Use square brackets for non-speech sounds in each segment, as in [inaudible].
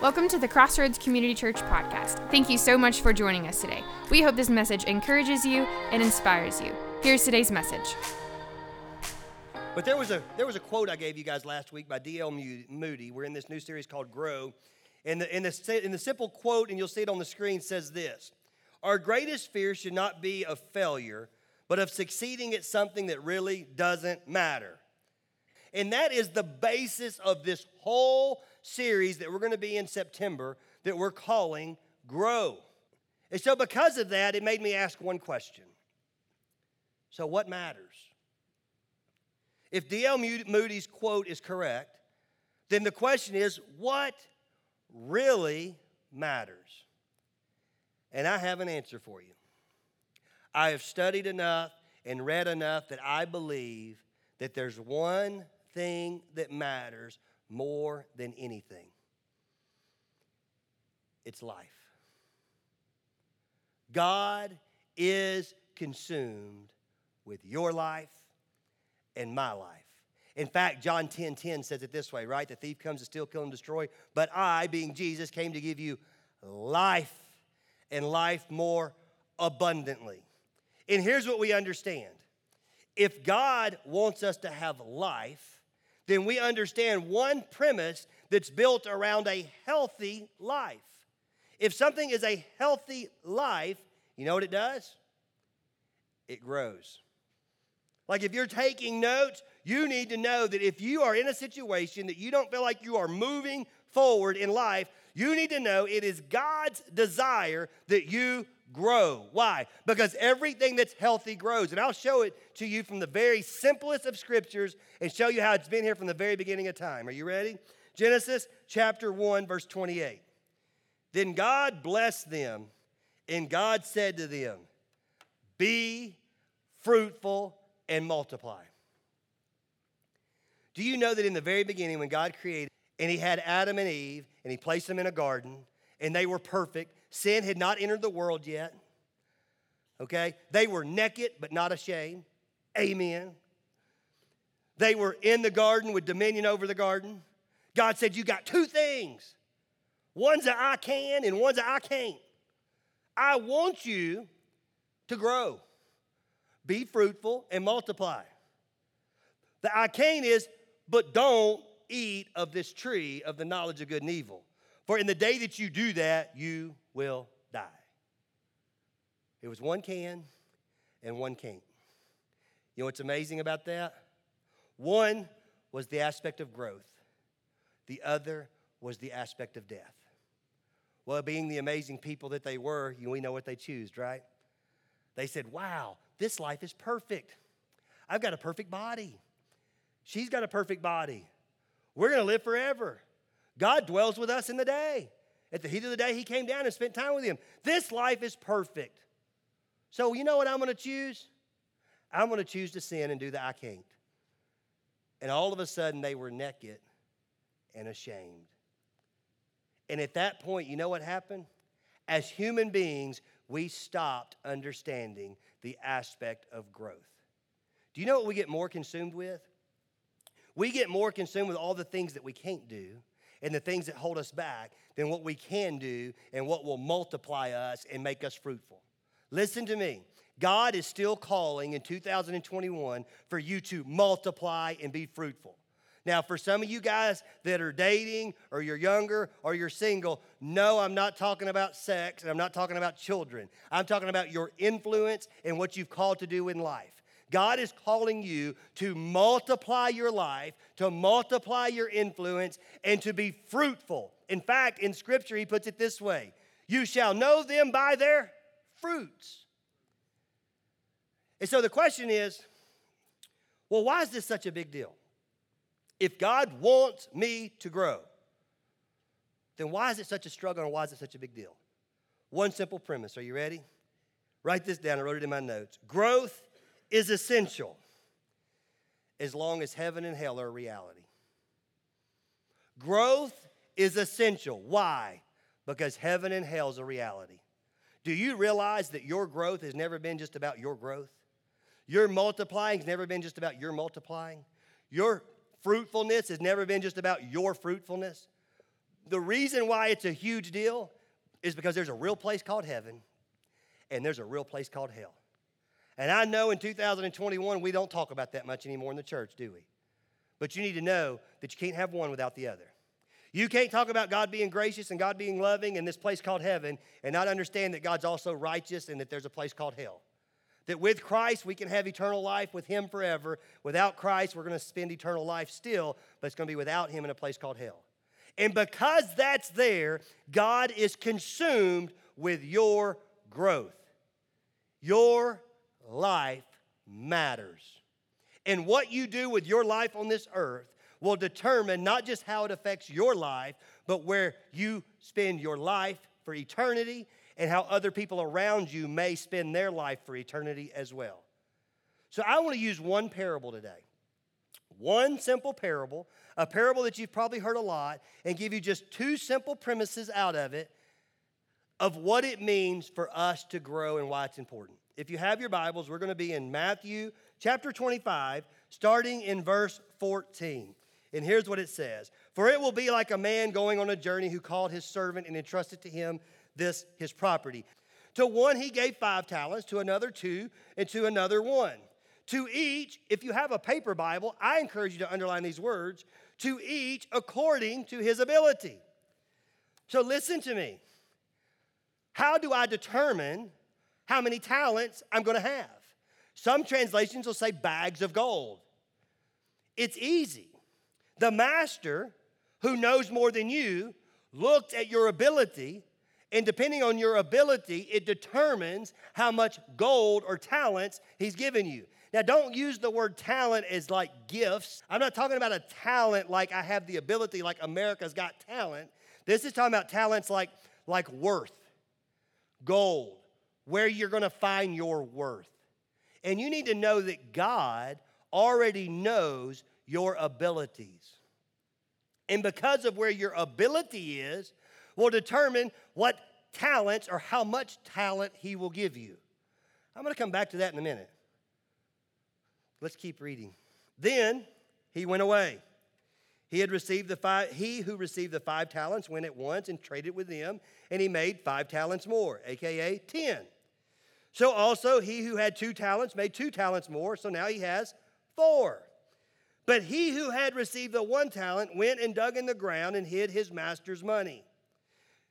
Welcome to the Crossroads Community Church podcast. Thank you so much for joining us today. We hope this message encourages you and inspires you. Here's today's message. But there was a there was a quote I gave you guys last week by D.L. Moody. We're in this new series called Grow, and the, in the in the simple quote, and you'll see it on the screen, says this: Our greatest fear should not be of failure, but of succeeding at something that really doesn't matter. And that is the basis of this whole series that we're going to be in September that we're calling Grow. And so, because of that, it made me ask one question. So, what matters? If D.L. Moody's quote is correct, then the question is what really matters? And I have an answer for you. I have studied enough and read enough that I believe that there's one thing that matters more than anything it's life. God is consumed with your life and my life. In fact, John 10 10 says it this way, right? The thief comes to steal, kill, and destroy, but I, being Jesus, came to give you life and life more abundantly. And here's what we understand if God wants us to have life, then we understand one premise that's built around a healthy life. If something is a healthy life, you know what it does? It grows. Like if you're taking notes, you need to know that if you are in a situation that you don't feel like you are moving forward in life, you need to know it is God's desire that you grow. Why? Because everything that's healthy grows. And I'll show it to you from the very simplest of scriptures and show you how it's been here from the very beginning of time. Are you ready? Genesis chapter 1, verse 28. Then God blessed them, and God said to them, Be fruitful and multiply. Do you know that in the very beginning, when God created, and He had Adam and Eve, and He placed them in a garden, and they were perfect, Sin had not entered the world yet. Okay? They were naked but not ashamed. Amen. They were in the garden with dominion over the garden. God said, You got two things one's that I can and one's that I can't. I want you to grow, be fruitful, and multiply. The I can is, but don't eat of this tree of the knowledge of good and evil. For in the day that you do that, you will die. It was one can and one can't. You know what's amazing about that? One was the aspect of growth, the other was the aspect of death. Well, being the amazing people that they were, we know what they chose, right? They said, Wow, this life is perfect. I've got a perfect body. She's got a perfect body. We're going to live forever. God dwells with us in the day. At the heat of the day, he came down and spent time with him. This life is perfect. So, you know what I'm going to choose? I'm going to choose to sin and do the I can't. And all of a sudden, they were naked and ashamed. And at that point, you know what happened? As human beings, we stopped understanding the aspect of growth. Do you know what we get more consumed with? We get more consumed with all the things that we can't do and the things that hold us back than what we can do and what will multiply us and make us fruitful. Listen to me. God is still calling in 2021 for you to multiply and be fruitful. Now, for some of you guys that are dating or you're younger or you're single, no, I'm not talking about sex and I'm not talking about children. I'm talking about your influence and what you've called to do in life. God is calling you to multiply your life, to multiply your influence, and to be fruitful. In fact, in Scripture, He puts it this way You shall know them by their fruits. And so the question is well, why is this such a big deal? If God wants me to grow, then why is it such a struggle and why is it such a big deal? One simple premise. Are you ready? Write this down. I wrote it in my notes. Growth is essential as long as heaven and hell are reality. Growth is essential. Why? Because heaven and hell is a reality. Do you realize that your growth has never been just about your growth? Your multiplying has never been just about your multiplying. Your fruitfulness has never been just about your fruitfulness. The reason why it's a huge deal is because there's a real place called heaven and there's a real place called hell. And I know in 2021 we don't talk about that much anymore in the church, do we? But you need to know that you can't have one without the other. You can't talk about God being gracious and God being loving in this place called heaven and not understand that God's also righteous and that there's a place called hell. That with Christ we can have eternal life with Him forever. Without Christ, we're going to spend eternal life still, but it's going to be without Him in a place called hell. And because that's there, God is consumed with your growth. Your life matters. And what you do with your life on this earth will determine not just how it affects your life, but where you spend your life for eternity and how other people around you may spend their life for eternity as well. So I want to use one parable today. One simple parable, a parable that you've probably heard a lot, and give you just two simple premises out of it of what it means for us to grow and why it's important. If you have your Bibles, we're going to be in Matthew chapter 25, starting in verse 14. And here's what it says For it will be like a man going on a journey who called his servant and entrusted to him this his property. To one he gave five talents, to another two, and to another one. To each, if you have a paper Bible, I encourage you to underline these words to each according to his ability. So listen to me. How do I determine how many talents I'm going to have? Some translations will say bags of gold. It's easy. The master, who knows more than you, looked at your ability, and depending on your ability, it determines how much gold or talents he's given you. Now, don't use the word talent as like gifts. I'm not talking about a talent like I have the ability, like America's got talent. This is talking about talents like, like worth, gold, where you're gonna find your worth. And you need to know that God already knows your abilities. And because of where your ability is, will determine what talents or how much talent He will give you. I'm going to come back to that in a minute. Let's keep reading. Then he went away. He had received the five, he who received the five talents went at once and traded with them, and he made five talents more, aka 10. So also he who had two talents made two talents more, so now he has four. But he who had received the one talent went and dug in the ground and hid his master's money.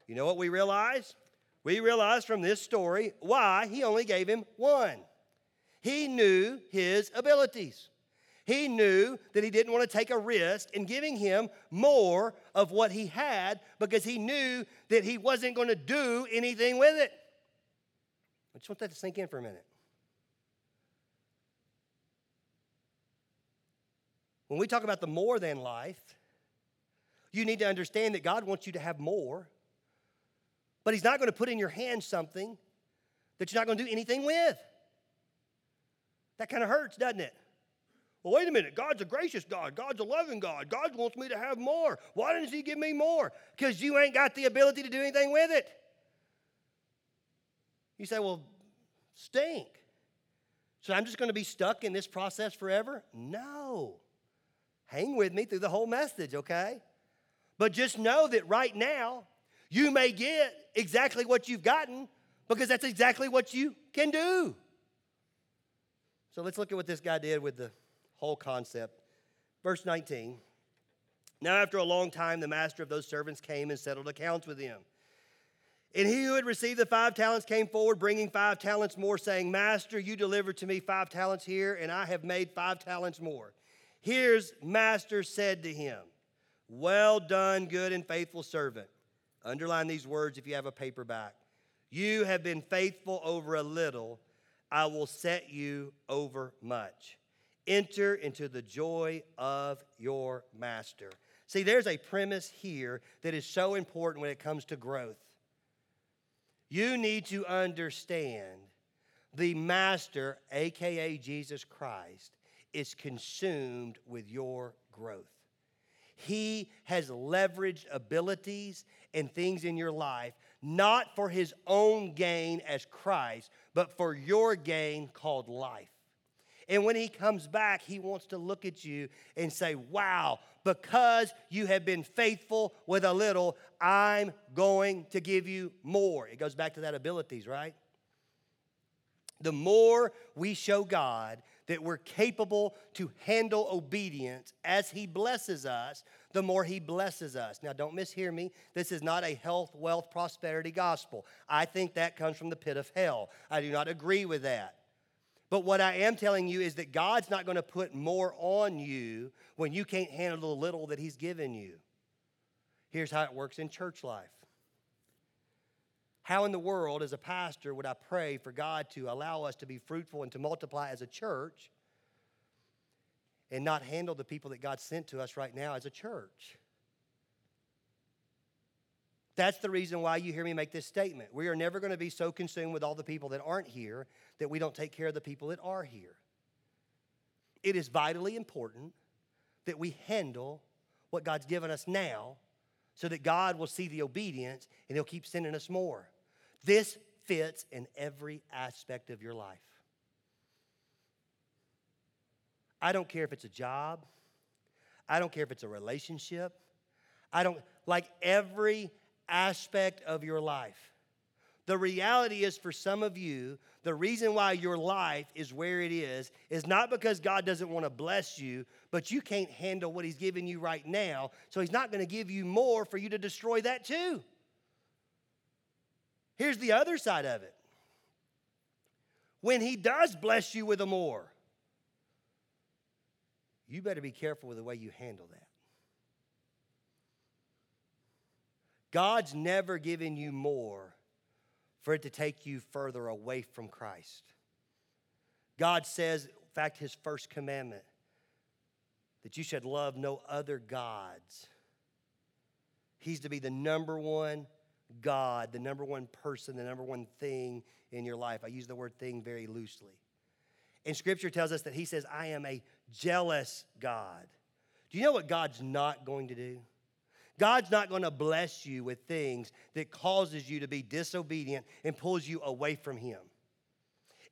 You know what we realize? We realize from this story why he only gave him one. He knew his abilities. He knew that he didn't want to take a risk in giving him more of what he had because he knew that he wasn't going to do anything with it. I just want that to sink in for a minute. When we talk about the more than life, you need to understand that God wants you to have more, but He's not going to put in your hand something that you're not going to do anything with. That kind of hurts, doesn't it? Well, wait a minute. God's a gracious God. God's a loving God. God wants me to have more. Why doesn't He give me more? Because you ain't got the ability to do anything with it. You say, well, stink. So I'm just going to be stuck in this process forever? No. Hang with me through the whole message, okay? But just know that right now, you may get exactly what you've gotten because that's exactly what you can do. So let's look at what this guy did with the whole concept. Verse 19. Now, after a long time, the master of those servants came and settled accounts with him. And he who had received the five talents came forward, bringing five talents more, saying, Master, you delivered to me five talents here, and I have made five talents more. Here's master said to him, Well done, good and faithful servant. Underline these words if you have a paperback. You have been faithful over a little, I will set you over much. Enter into the joy of your master. See, there's a premise here that is so important when it comes to growth. You need to understand the master, aka Jesus Christ, is consumed with your growth. He has leveraged abilities and things in your life, not for his own gain as Christ, but for your gain called life. And when he comes back, he wants to look at you and say, Wow, because you have been faithful with a little, I'm going to give you more. It goes back to that abilities, right? The more we show God that we're capable to handle obedience as He blesses us, the more He blesses us. Now, don't mishear me. This is not a health, wealth, prosperity gospel. I think that comes from the pit of hell. I do not agree with that. But what I am telling you is that God's not going to put more on you when you can't handle the little that He's given you. Here's how it works in church life. How in the world, as a pastor, would I pray for God to allow us to be fruitful and to multiply as a church and not handle the people that God sent to us right now as a church? That's the reason why you hear me make this statement. We are never going to be so consumed with all the people that aren't here that we don't take care of the people that are here. It is vitally important that we handle what God's given us now so that God will see the obedience and He'll keep sending us more. This fits in every aspect of your life. I don't care if it's a job, I don't care if it's a relationship. I don't like every aspect of your life. The reality is, for some of you, the reason why your life is where it is is not because God doesn't want to bless you, but you can't handle what He's giving you right now. So He's not going to give you more for you to destroy that too. Here's the other side of it. When he does bless you with a more, you better be careful with the way you handle that. God's never given you more for it to take you further away from Christ. God says, in fact, his first commandment, that you should love no other gods. He's to be the number one God, the number one person, the number one thing in your life. I use the word thing very loosely. And scripture tells us that he says, I am a jealous God. Do you know what God's not going to do? God's not going to bless you with things that causes you to be disobedient and pulls you away from him.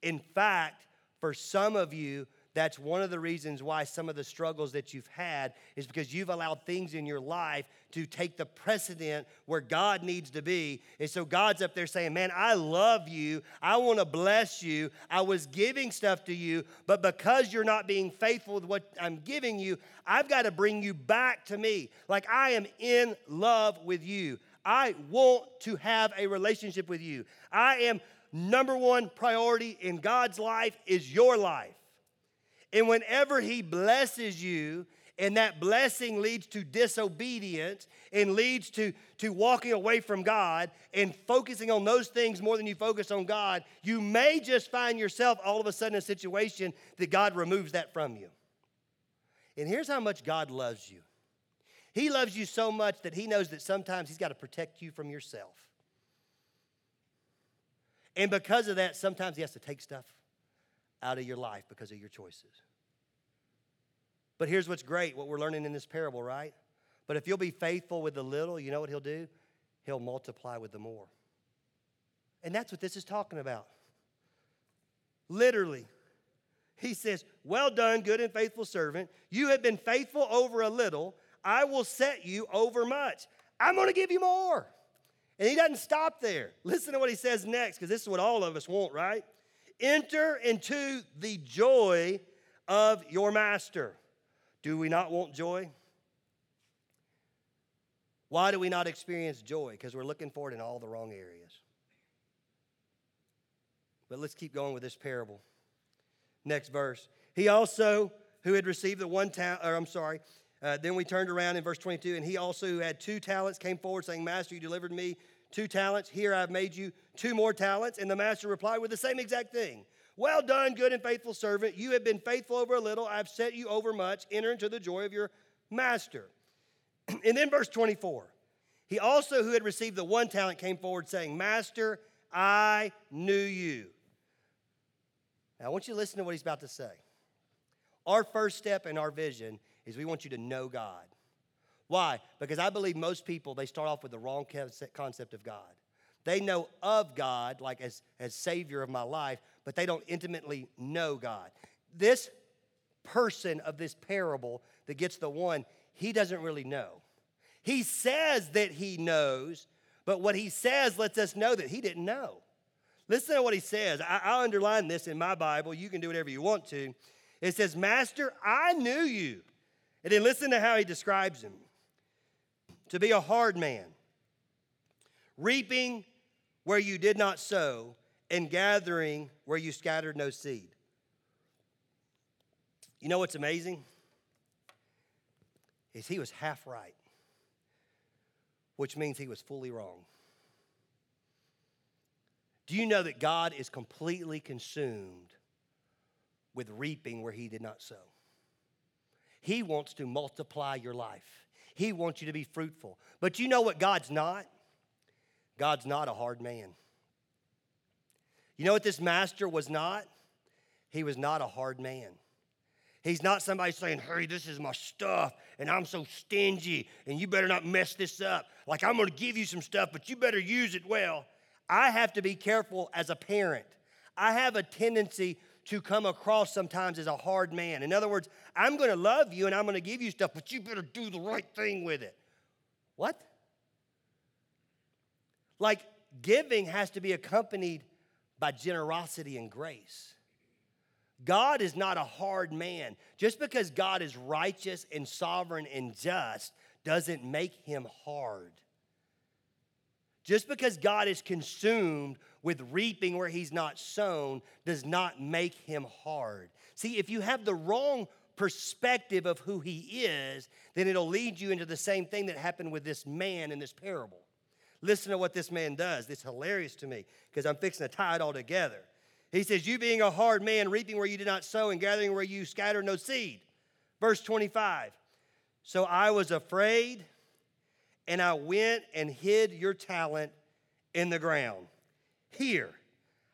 In fact, for some of you, that's one of the reasons why some of the struggles that you've had is because you've allowed things in your life to take the precedent where God needs to be. And so God's up there saying, Man, I love you. I want to bless you. I was giving stuff to you, but because you're not being faithful with what I'm giving you, I've got to bring you back to me. Like I am in love with you. I want to have a relationship with you. I am number one priority in God's life is your life. And whenever He blesses you, and that blessing leads to disobedience and leads to, to walking away from God and focusing on those things more than you focus on God, you may just find yourself all of a sudden in a situation that God removes that from you. And here's how much God loves you He loves you so much that He knows that sometimes He's got to protect you from yourself. And because of that, sometimes He has to take stuff out of your life because of your choices. But here's what's great what we're learning in this parable, right? But if you'll be faithful with the little, you know what he'll do? He'll multiply with the more. And that's what this is talking about. Literally, he says, Well done, good and faithful servant. You have been faithful over a little. I will set you over much. I'm going to give you more. And he doesn't stop there. Listen to what he says next, because this is what all of us want, right? Enter into the joy of your master. Do we not want joy? Why do we not experience joy? Because we're looking for it in all the wrong areas. But let's keep going with this parable. Next verse. He also, who had received the one talent, or I'm sorry, uh, then we turned around in verse 22, and he also who had two talents came forward saying, Master, you delivered me two talents. Here I've made you two more talents. And the master replied with the same exact thing. Well done, good and faithful servant. You have been faithful over a little. I've set you over much. Enter into the joy of your master. [clears throat] and then verse 24. He also, who had received the one talent, came forward saying, Master, I knew you. Now, I want you to listen to what he's about to say. Our first step in our vision is we want you to know God. Why? Because I believe most people, they start off with the wrong concept of God. They know of God, like as, as Savior of my life, but they don't intimately know God. this person of this parable that gets the one, he doesn't really know. He says that he knows, but what he says lets us know that he didn't know. Listen to what he says. I, I underline this in my Bible. You can do whatever you want to. It says, Master, I knew you. And then listen to how he describes him to be a hard man, reaping where you did not sow, and gathering where you scattered no seed. You know what's amazing? Is he was half right, which means he was fully wrong. Do you know that God is completely consumed with reaping where he did not sow? He wants to multiply your life. He wants you to be fruitful. But you know what God's not? God's not a hard man. You know what this master was not? He was not a hard man. He's not somebody saying, Hey, this is my stuff, and I'm so stingy, and you better not mess this up. Like, I'm gonna give you some stuff, but you better use it well. I have to be careful as a parent. I have a tendency to come across sometimes as a hard man. In other words, I'm gonna love you and I'm gonna give you stuff, but you better do the right thing with it. What? Like, giving has to be accompanied by generosity and grace. God is not a hard man. Just because God is righteous and sovereign and just doesn't make him hard. Just because God is consumed with reaping where he's not sown does not make him hard. See, if you have the wrong perspective of who he is, then it'll lead you into the same thing that happened with this man in this parable. Listen to what this man does. It's hilarious to me because I'm fixing to tie it all together. He says, You being a hard man, reaping where you did not sow, and gathering where you scattered no seed. Verse 25. So I was afraid, and I went and hid your talent in the ground. Here,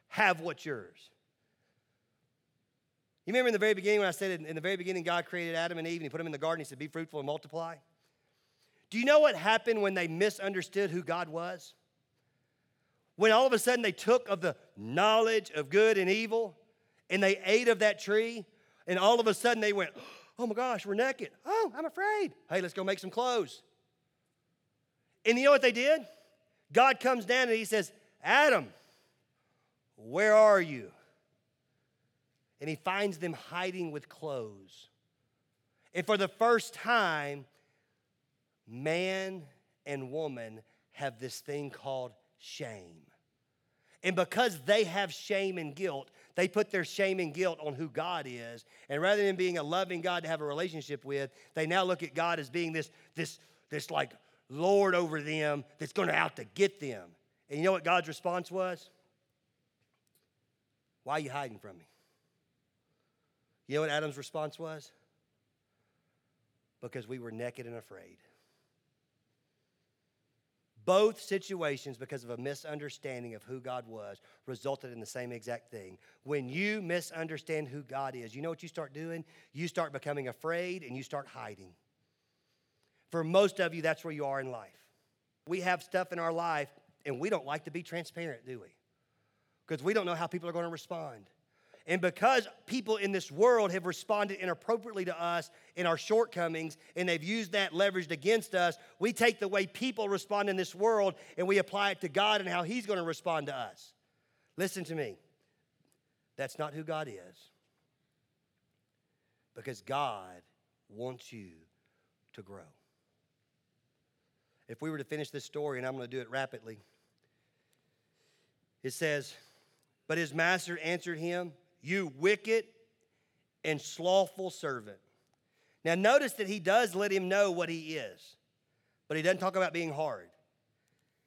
have what's yours. You remember in the very beginning when I said in the very beginning, God created Adam and Eve and He put them in the garden. He said, Be fruitful and multiply. Do you know what happened when they misunderstood who God was? when all of a sudden they took of the knowledge of good and evil and they ate of that tree, and all of a sudden they went, Oh my gosh, we're naked. Oh, I'm afraid. Hey, let's go make some clothes. And you know what they did? God comes down and he says, Adam, where are you? And he finds them hiding with clothes. And for the first time, man and woman have this thing called shame. And because they have shame and guilt, they put their shame and guilt on who God is. And rather than being a loving God to have a relationship with, they now look at God as being this, this, this like Lord over them that's going to out to get them. And you know what God's response was? Why are you hiding from me? You know what Adam's response was? Because we were naked and afraid. Both situations, because of a misunderstanding of who God was, resulted in the same exact thing. When you misunderstand who God is, you know what you start doing? You start becoming afraid and you start hiding. For most of you, that's where you are in life. We have stuff in our life and we don't like to be transparent, do we? Because we don't know how people are going to respond. And because people in this world have responded inappropriately to us in our shortcomings and they've used that leveraged against us, we take the way people respond in this world and we apply it to God and how He's going to respond to us. Listen to me. That's not who God is. Because God wants you to grow. If we were to finish this story, and I'm going to do it rapidly, it says, But his master answered him, you wicked and slothful servant. Now, notice that he does let him know what he is, but he doesn't talk about being hard.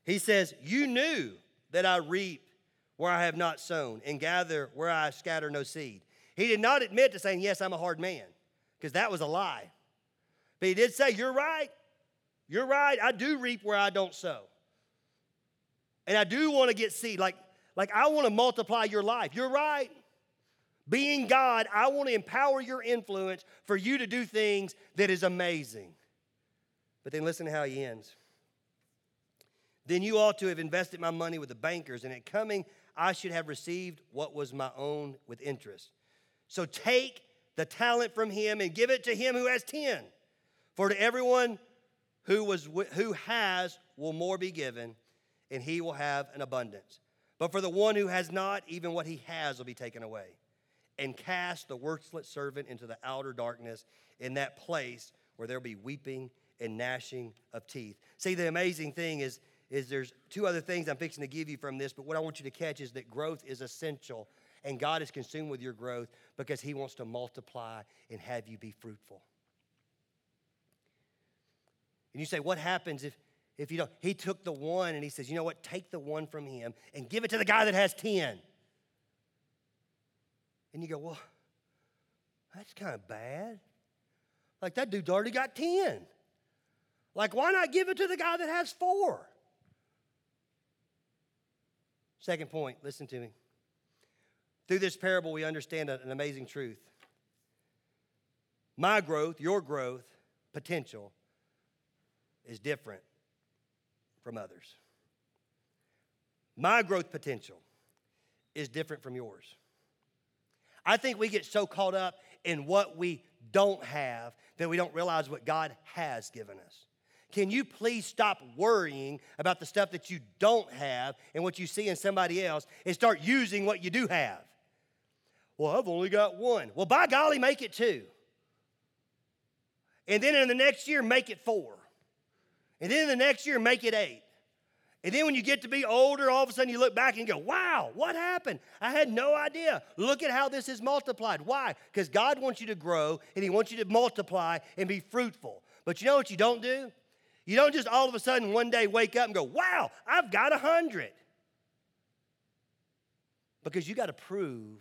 He says, You knew that I reap where I have not sown and gather where I scatter no seed. He did not admit to saying, Yes, I'm a hard man, because that was a lie. But he did say, You're right. You're right. I do reap where I don't sow. And I do want to get seed. Like, like I want to multiply your life. You're right. Being God, I want to empower your influence for you to do things that is amazing. But then listen to how he ends. Then you ought to have invested my money with the bankers, and at coming I should have received what was my own with interest. So take the talent from him and give it to him who has 10. For to everyone who, was, who has will more be given, and he will have an abundance. But for the one who has not, even what he has will be taken away. And cast the worthless servant into the outer darkness, in that place where there'll be weeping and gnashing of teeth. See, the amazing thing is, is there's two other things I'm fixing to give you from this, but what I want you to catch is that growth is essential, and God is consumed with your growth because He wants to multiply and have you be fruitful. And you say, what happens if, if you don't? He took the one and he says, you know what? Take the one from him and give it to the guy that has 10. And you go, well, that's kind of bad. Like that dude's already got 10. Like, why not give it to the guy that has four? Second point, listen to me. Through this parable, we understand an amazing truth. My growth, your growth, potential is different from others. My growth potential is different from yours. I think we get so caught up in what we don't have that we don't realize what God has given us. Can you please stop worrying about the stuff that you don't have and what you see in somebody else and start using what you do have? Well, I've only got one. Well, by golly, make it two. And then in the next year, make it four. And then the next year, make it eight. And then when you get to be older, all of a sudden you look back and go, wow, what happened? I had no idea. Look at how this is multiplied. Why? Because God wants you to grow and He wants you to multiply and be fruitful. But you know what you don't do? You don't just all of a sudden one day wake up and go, wow, I've got a hundred. Because you got to prove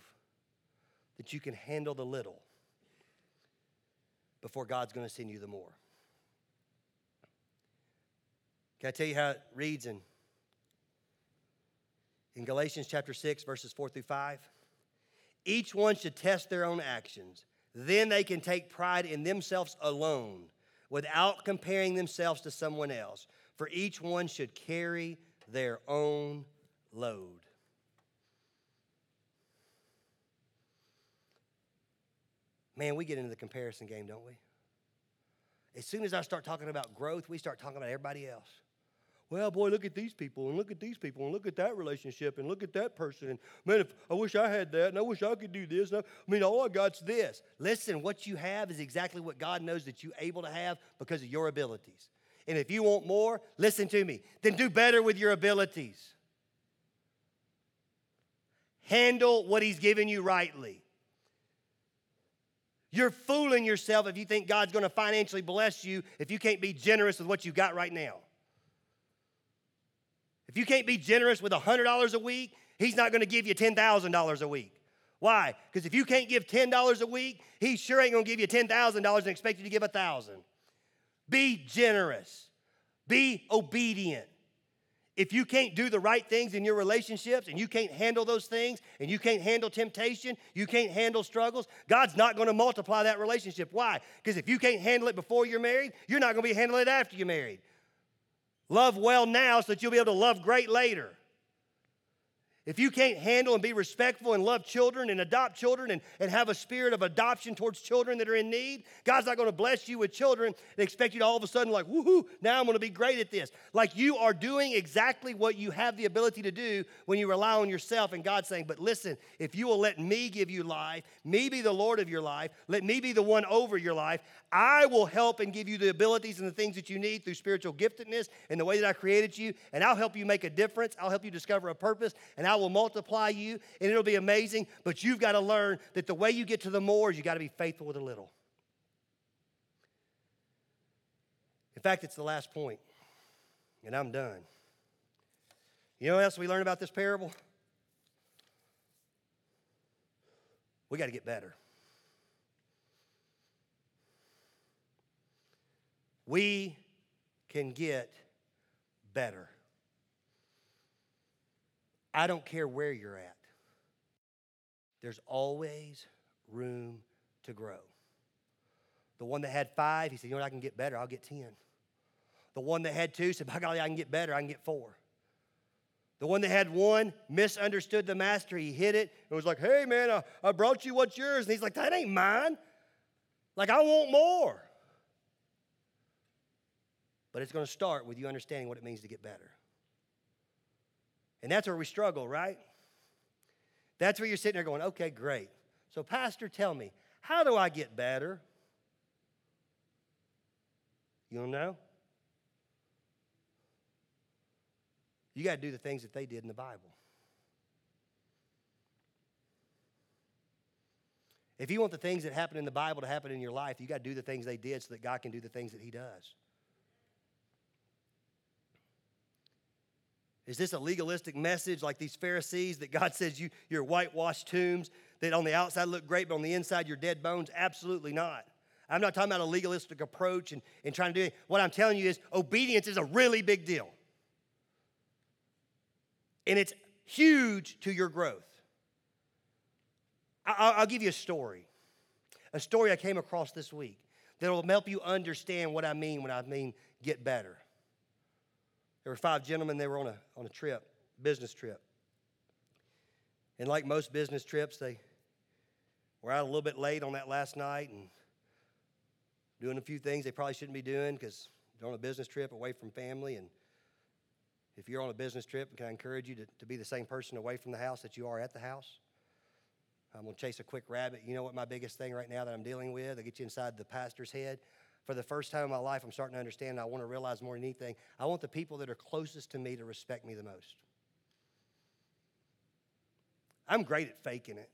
that you can handle the little before God's going to send you the more. Can I tell you how it reads in, in Galatians chapter 6, verses 4 through 5? Each one should test their own actions. Then they can take pride in themselves alone without comparing themselves to someone else. For each one should carry their own load. Man, we get into the comparison game, don't we? As soon as I start talking about growth, we start talking about everybody else. Well, boy, look at these people, and look at these people, and look at that relationship, and look at that person. And man, if I wish I had that, and I wish I could do this. I, I mean, all I got's this. Listen, what you have is exactly what God knows that you're able to have because of your abilities. And if you want more, listen to me, then do better with your abilities. Handle what He's given you rightly. You're fooling yourself if you think God's going to financially bless you if you can't be generous with what you've got right now. If you can't be generous with $100 a week, He's not going to give you $10,000 a week. Why? Because if you can't give $10 a week, He sure ain't going to give you $10,000 and expect you to give 1000 Be generous, be obedient. If you can't do the right things in your relationships and you can't handle those things and you can't handle temptation, you can't handle struggles, God's not going to multiply that relationship. Why? Because if you can't handle it before you're married, you're not going to be handling it after you're married. Love well now so that you'll be able to love great later. If you can't handle and be respectful and love children and adopt children and, and have a spirit of adoption towards children that are in need, God's not going to bless you with children and expect you to all of a sudden, like, woohoo, now I'm going to be great at this. Like you are doing exactly what you have the ability to do when you rely on yourself. And God's saying, but listen, if you will let me give you life, me be the Lord of your life, let me be the one over your life, I will help and give you the abilities and the things that you need through spiritual giftedness and the way that I created you. And I'll help you make a difference. I'll help you discover a purpose. And I will multiply you and it'll be amazing. But you've got to learn that the way you get to the more is you got to be faithful with a little. In fact, it's the last point, and I'm done. You know what else we learn about this parable? We got to get better. We can get better. I don't care where you're at, there's always room to grow. The one that had five, he said, You know what, I can get better, I'll get 10. The one that had two said, By golly, I can get better, I can get four. The one that had one misunderstood the master. He hid it and was like, hey, man, I, I brought you what's yours. And he's like, that ain't mine. Like, I want more. But it's going to start with you understanding what it means to get better. And that's where we struggle, right? That's where you're sitting there going, okay, great. So, Pastor, tell me, how do I get better? You don't know? You got to do the things that they did in the Bible. If you want the things that happen in the Bible to happen in your life, you got to do the things they did so that God can do the things that He does. Is this a legalistic message like these Pharisees that God says you, you're whitewashed tombs that on the outside look great, but on the inside you're dead bones? Absolutely not. I'm not talking about a legalistic approach and, and trying to do it. What I'm telling you is obedience is a really big deal. And it's huge to your growth. I, I'll give you a story. A story I came across this week that'll help you understand what I mean when I mean get better. There were five gentlemen, they were on a, on a trip, business trip. And like most business trips, they were out a little bit late on that last night and doing a few things they probably shouldn't be doing because they're on a business trip away from family. And if you're on a business trip, can I encourage you to, to be the same person away from the house that you are at the house? I'm going to chase a quick rabbit. You know what my biggest thing right now that I'm dealing with? I get you inside the pastor's head for the first time in my life, I'm starting to understand, I want to realize more than anything, I want the people that are closest to me to respect me the most. I'm great at faking it.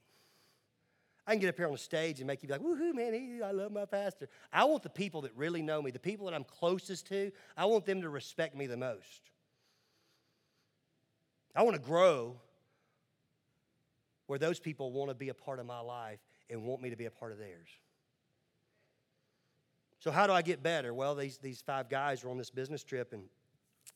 I can get up here on the stage and make you be like, woohoo, man, I love my pastor. I want the people that really know me, the people that I'm closest to, I want them to respect me the most. I want to grow where those people want to be a part of my life and want me to be a part of theirs. So, how do I get better? Well, these, these five guys were on this business trip and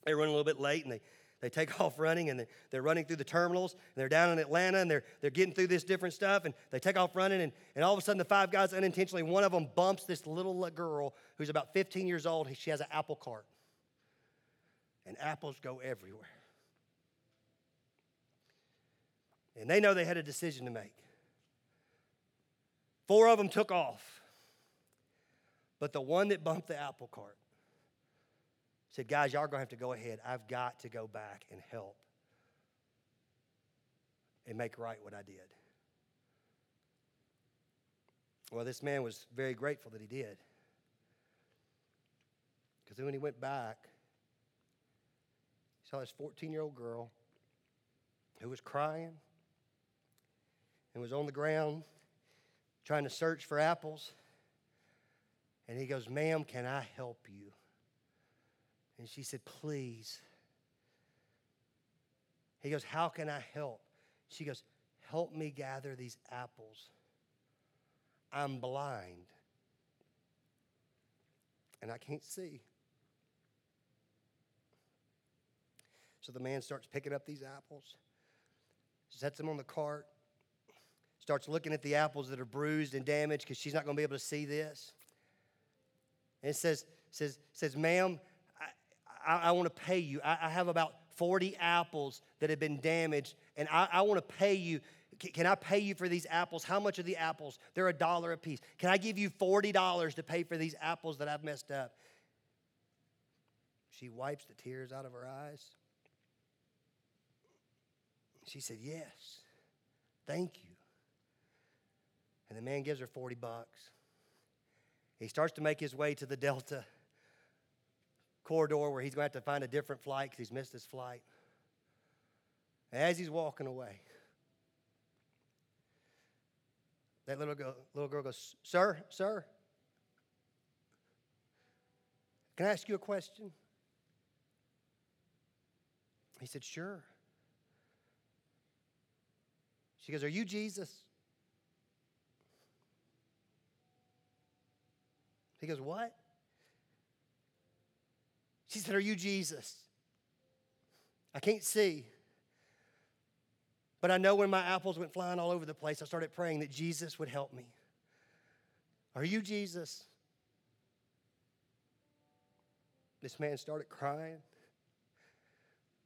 they run a little bit late and they, they take [laughs] off running and they're running through the terminals and they're down in Atlanta and they're, they're getting through this different stuff and they take off running and, and all of a sudden the five guys unintentionally, one of them bumps this little girl who's about 15 years old. She has an apple cart and apples go everywhere. And they know they had a decision to make. Four of them took off. But the one that bumped the apple cart said, Guys, y'all are going to have to go ahead. I've got to go back and help and make right what I did. Well, this man was very grateful that he did. Because then when he went back, he saw this 14 year old girl who was crying and was on the ground trying to search for apples. And he goes, Ma'am, can I help you? And she said, Please. He goes, How can I help? She goes, Help me gather these apples. I'm blind and I can't see. So the man starts picking up these apples, sets them on the cart, starts looking at the apples that are bruised and damaged because she's not going to be able to see this. And says, says, says ma'am, I, I, I want to pay you. I, I, have about 40 apples that have been damaged, and I, I want to pay you. Can, can I pay you for these apples? How much are the apples? They're a dollar a piece. Can I give you $40 to pay for these apples that I've messed up? She wipes the tears out of her eyes. She said, Yes, thank you. And the man gives her 40 bucks. He starts to make his way to the Delta corridor where he's going to have to find a different flight because he's missed his flight. As he's walking away, that little girl, little girl goes, Sir, sir, can I ask you a question? He said, Sure. She goes, Are you Jesus? He goes, What? She said, Are you Jesus? I can't see. But I know when my apples went flying all over the place, I started praying that Jesus would help me. Are you Jesus? This man started crying.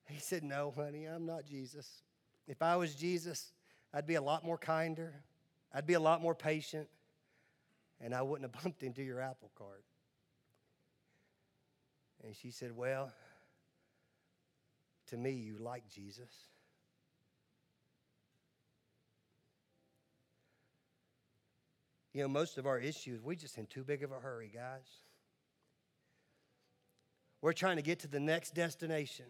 He said, No, honey, I'm not Jesus. If I was Jesus, I'd be a lot more kinder, I'd be a lot more patient, and I wouldn't have [laughs] bumped into your apple cart. And she said, Well, to me, you like Jesus. You know, most of our issues, we just in too big of a hurry, guys. We're trying to get to the next destination.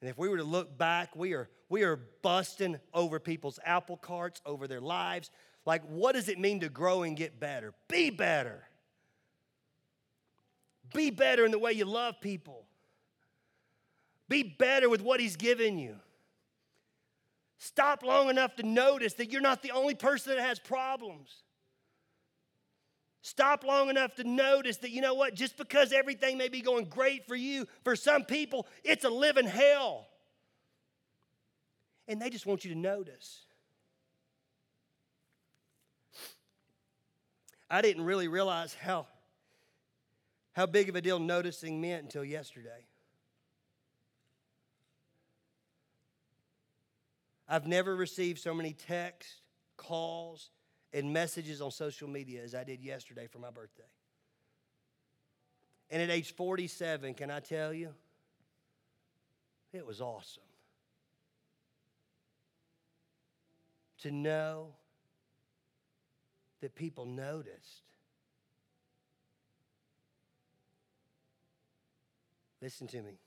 And if we were to look back, we are, we are busting over people's apple carts, over their lives. Like, what does it mean to grow and get better? Be better. Be better in the way you love people. Be better with what He's given you. Stop long enough to notice that you're not the only person that has problems. Stop long enough to notice that, you know what, just because everything may be going great for you, for some people, it's a living hell. And they just want you to notice. I didn't really realize how, how big of a deal noticing meant until yesterday. I've never received so many texts, calls, and messages on social media as I did yesterday for my birthday. And at age 47, can I tell you? It was awesome. To know that people noticed. Listen to me.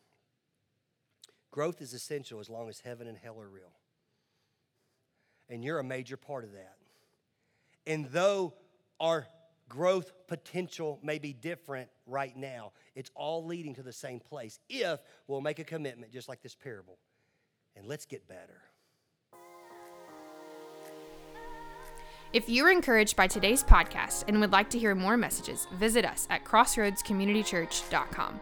Growth is essential as long as heaven and hell are real and you're a major part of that. And though our growth potential may be different right now, it's all leading to the same place if we'll make a commitment, just like this parable, and let's get better. If you were encouraged by today's podcast and would like to hear more messages, visit us at crossroadscommunitychurch.com.